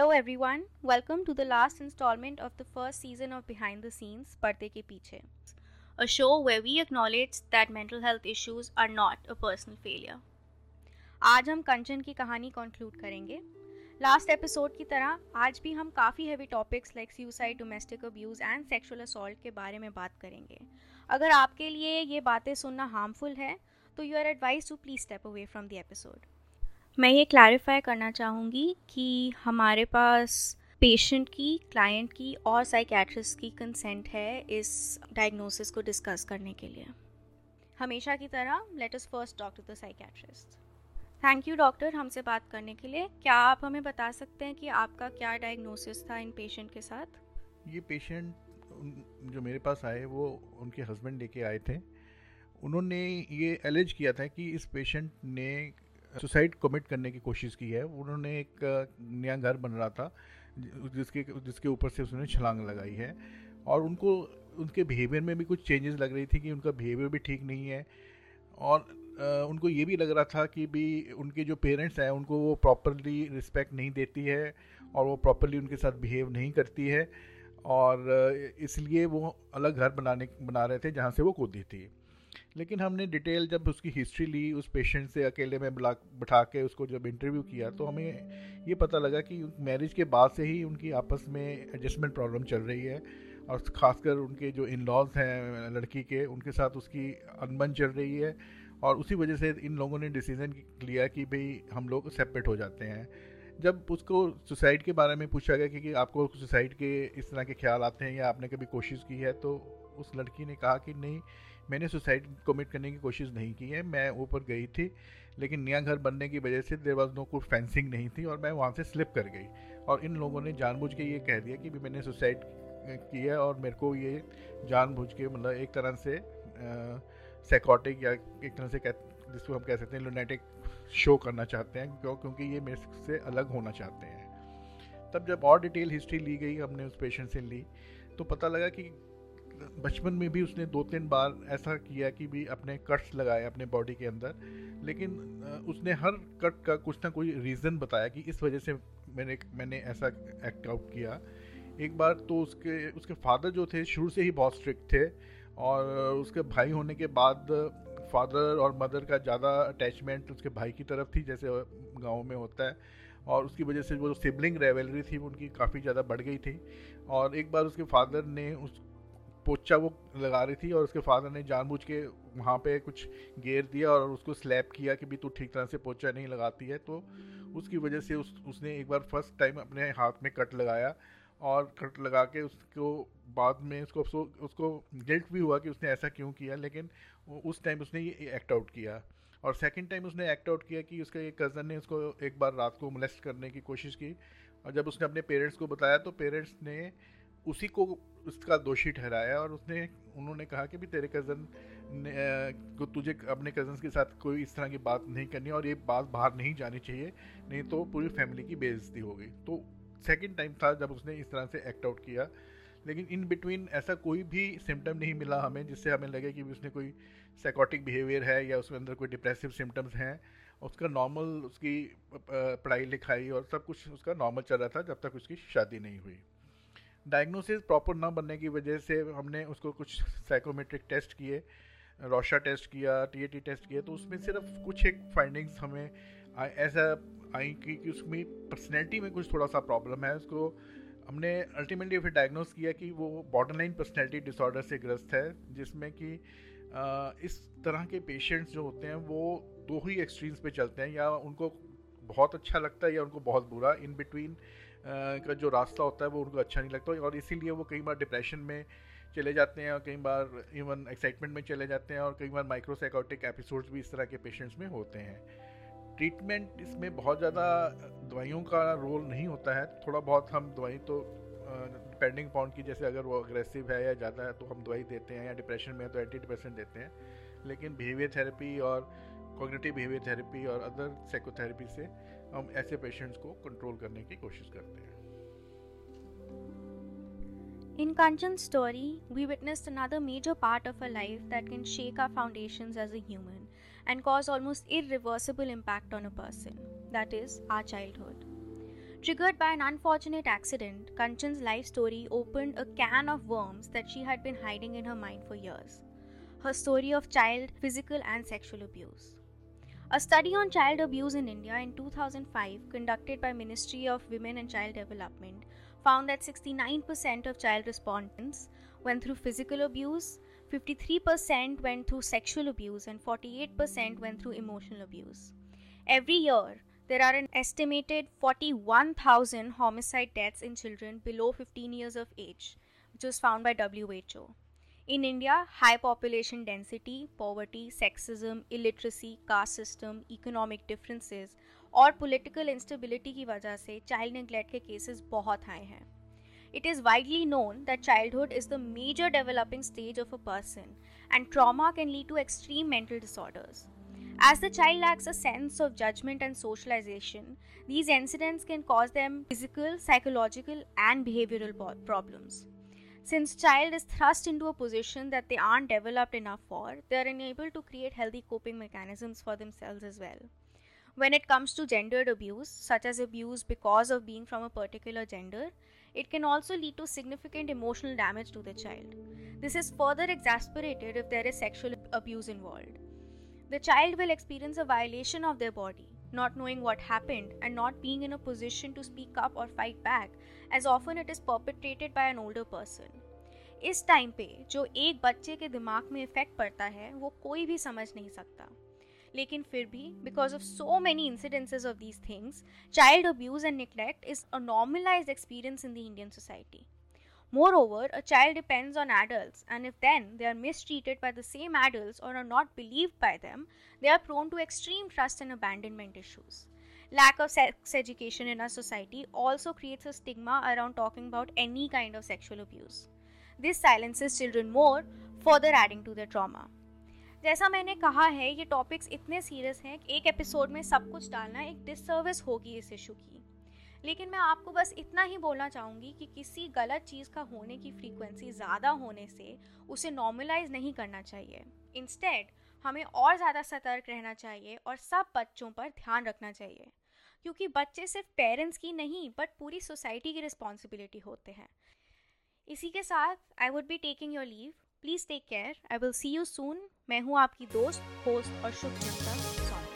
Hello everyone welcome to the last instalment of the first season of behind the scenes पर्दे के पीछे a show where we acknowledge that mental health issues are not a personal failure आज हम कंचन की कहानी conclude करेंगे। Last episode की तरह, आज भी हम काफ़ी heavy topics like suicide domestic abuse and sexual assault के बारे में बात करेंगे। अगर आपके लिए ये बातें सुनना हार्मफुल है तो you are advise to please step away from the episode मैं ये क्लैरिफाई करना चाहूँगी कि हमारे पास पेशेंट की क्लाइंट की और साइकेट्रिस्ट की कंसेंट है इस डायग्नोसिस को डिस्कस करने के लिए। हमेशा की तरह let us first talk to the psychiatrist thank you doctor हमसे बात करने के लिए। क्या आप हमें बता सकते हैं कि आपका क्या डायग्नोसिस था इन पेशेंट के साथ? ये पेशेंट जो मेरे पास आए, वो उनके हस्बैंड लेके आए थे। उन्होंने ये एलेज किया था कि इस पेशेंट ने सुसाइड कमिट करने की कोशिश की है। उन्होंने एक नया घर बन रहा था, जिसके जिसके ऊपर से उसने छलांग लगाई है और उनको, उनके बिहेवियर में भी कुछ चेंजेस लग रही थी कि उनका बिहेवियर भी ठीक नहीं है और उनको ये भी लग रहा था कि भी उनके जो पेरेंट्स हैं, उनको वो प्रॉपरली रिस्पेक्ट नहीं देती है और वो प्रॉपरली उनके साथ बिहेव नहीं करती है और इसलिए वो अलग घर बनाने, बना रहे थे जहाँ से वो कूदी थी। लेकिन हमने डिटेल जब उसकी हिस्ट्री ली उस पेशेंट से अकेले में बुला बैठा के उसको जब इंटरव्यू किया तो हमें ये पता लगा कि मैरिज के बाद से ही उनकी आपस में एडजस्टमेंट प्रॉब्लम चल रही है और ख़ासकर उनके जो इन लॉज हैं लड़की के उनके साथ उसकी अनबन चल रही है और उसी वजह से इन लोगों ने डिसीज़न लिया कि भाई हम लोग सेपरेट हो जाते हैं। जब उसको सुसाइड के बारे में पूछा गया कि, कि आपको सुसाइड के इस तरह के ख्याल आते हैं या आपने कभी कोशिश की है तो उस लड़की ने कहा कि नहीं मैंने सुसाइड कमिट करने की कोशिश नहीं की है, मैं ऊपर गई थी, लेकिन नया घर बनने की वजह से देर वॉज़ नो कोई फेंसिंग नहीं थी और मैं वहाँ से स्लिप कर गई। और इन लोगों ने जानबूझ के ये कह दिया कि भी मैंने सुसाइड किया और मेरे को ये जानबूझ के मतलब एक तरह से साइकोटिक या एक तरह से कह, जिसको हम कह सकते हैं लोनेटिक शो करना चाहते हैं, क्यों, क्योंकि ये मेरे से अलग होना चाहते हैं। तब जब और डिटेल हिस्ट्री ली गई हमने उस पेशेंट से ली तो पता लगा कि बचपन में भी उसने दो तीन बार ऐसा किया कि भी अपने कट्स लगाए अपने बॉडी के अंदर। लेकिन उसने हर कट का कुछ ना कोई रीज़न बताया कि इस वजह से मैंने मैंने ऐसा एक्ट आउट किया। एक बार तो उसके उसके फादर जो थे, शुरू से ही बहुत स्ट्रिक्ट थे और उसके भाई होने के बाद फादर और मदर का ज़्यादा अटैचमेंट उसके भाई की तरफ़ थी, जैसे गाँव में होता है। और उसकी वजह से वो सिबलिंग रेवलरी थी उनकी काफ़ी ज़्यादा बढ़ गई थी। और एक बार उसके फादर ने उस पोचा वो लगा रही थी और उसके फादर ने जानबूझ के वहाँ पे कुछ गेर दिया और उसको स्लैप किया कि भी तू ठीक तरह से पोचा नहीं लगाती है। तो उसकी वजह से उस, उसने एक बार फ़र्स्ट टाइम अपने हाथ में कट लगाया और कट लगा के उसको बाद में उसको उसको गिल्ट भी हुआ कि उसने ऐसा क्यों किया, लेकिन उस टाइम उसने ये एक्ट आउट किया। और सेकंड टाइम उसने एक्ट आउट किया कि उसका एक कज़न ने उसको एक बार रात को मोलेस्ट करने की कोशिश की और जब उसने अपने पेरेंट्स को बताया तो पेरेंट्स ने उसी को उसका दोषी ठहराया और उसने, उन्होंने कहा कि भी तेरे कज़न ने को तुझे अपने कज़न के साथ कोई इस तरह की बात नहीं करनी और ये बात बाहर नहीं जानी चाहिए, नहीं तो पूरी फैमिली की बेइज्जती हो गई। तो सेकेंड टाइम था जब उसने इस तरह से एक्ट आउट किया। लेकिन इन बिटवीन ऐसा कोई भी सिम्टम नहीं मिला हमें, जिससे हमें लगे कि उसने कोई साइकोटिक बिहेवियर है या उसके अंदर कोई डिप्रेसिव सिम्टम्स हैं। उसका नॉर्मल उसकी पढ़ाई लिखाई और सब कुछ उसका नॉर्मल चल रहा था जब तक उसकी शादी नहीं हुई। डायग्नोसिस प्रॉपर ना बनने की वजह से हमने उसको कुछ साइकोमेट्रिक टेस्ट किए रोशा टेस्ट किया टी टेस्ट किया तो उसमें सिर्फ़ कुछ एक फाइंडिंग्स हमें ऐसा आई कि, कि उसमें पर्सनैलिटी में कुछ थोड़ा सा प्रॉब्लम है उसको हमने अल्टीमेटली फिर डायग्नोस किया कि वो बॉर्डर लाइन पर्सनैलिटी डिसऑर्डर से ग्रस्त है जिसमें कि इस तरह के पेशेंट्स जो होते हैं वो दो ही एक्सट्रीम्स पे चलते हैं या उनको बहुत अच्छा लगता है या उनको बहुत बुरा इन बिटवीन का जो रास्ता होता है वो उनको अच्छा नहीं लगता और इसीलिए वो कई बार डिप्रेशन में चले जाते हैं और कई बार इवन एक्साइटमेंट में चले जाते हैं और कई बार माइक्रोसाइकोटिक एपिसोड्स भी इस तरह के पेशेंट्स में होते हैं। ट्रीटमेंट इसमें बहुत ज़्यादा दवाइयों का रोल नहीं होता है। थोड़ा बहुत हम दवाई तो डिपेंडिंग पॉइंट की जैसे अगर वो अग्रेसिव है या ज़्यादा है तो हम दवाई देते हैं या डिप्रेशन में है तो एंटी डिप्रेशन देते हैं। लेकिन बिहेवियर थेरेपी और कॉग्निटिव बिहेवियर थेरेपी और अदर साइकोथेरेपी से हम ऐसे पेशेंट्स को कंट्रोल करने की कोशिश करते हैं In Kanchan's story, we witnessed another major part of her life that can shake our foundations as a human and cause almost irreversible impact on a person that is, our childhood. Triggered by an unfortunate accident, Kanchan's life story opened a can of worms that she had been hiding in her mind for years. Her story of child physical and sexual abuse. A study on child abuse in India in 2005 conducted by Ministry of Women and Child Development found that 69% of child respondents went through physical abuse, 53% went through sexual abuse and 48% went through emotional abuse. Every year, there are an estimated 41,000 homicide deaths in children below 15 years of age, which was found by WHO. In India, high population density, poverty, sexism, illiteracy, caste system, economic differences और political instability की वजह से child neglect के cases बहुत high हैं. It is widely known that childhood is the major developing stage of a person and trauma can lead to extreme mental disorders. As the child lacks a sense of judgment and socialization, these incidents can cause them physical, psychological, and behavioral problems. Since child is thrust into a position that they aren't developed enough for, they are unable to create healthy coping mechanisms for themselves as well. When it comes to gendered abuse, such as abuse because of being from a particular gender, it can also lead to significant emotional damage to the child. This is further exasperated if there is sexual abuse involved. The child will experience a violation of their body, not knowing what happened and not being in a position to speak up or fight back, as often it is perpetrated by an older person. इस time पे जो एक बच्चे के दिमाग में effect पड़ता है, वो कोई भी समझ नहीं सकता। लेकिन फिर भी because of so many incidences of these things child abuse and neglect is a normalise experience in the Indian society moreover a child depends on adult and if then they are mistreated by the same adult or are not believe by them they are prone to extreme trust and abandonment issues lack of sex education in our society also creates a stigma around talking about any kind of sexual abuse This silences children more further adding to the trauma. जैसा मैंने कहा है, ये topics इतने serious हैं कि एक episode में सब कुछ डालना एक डिसर्विस होगी इस इशू की। लेकिन मैं आपको बस इतना ही बोलना चाहूँगी कि किसी गलत चीज़ का होने की फ्रीक्वेंसी ज़्यादा होने से उसे नॉर्मलाइज नहीं करना चाहिए। इंस्टेड हमें और ज़्यादा सतर्क रहना चाहिए और सब बच्चों पर ध्यान रखना चाहिए। क्योंकि बच्चे सिर्फ़ पेरेंट्स की नहीं बट पूरी सोसाइटी की रिस्पॉन्सिबिलिटी होते हैं। इसी के साथ I would be taking your leave please take care I will see you soon मैं हूँ आपकी दोस्त होस्ट और शुभ जनता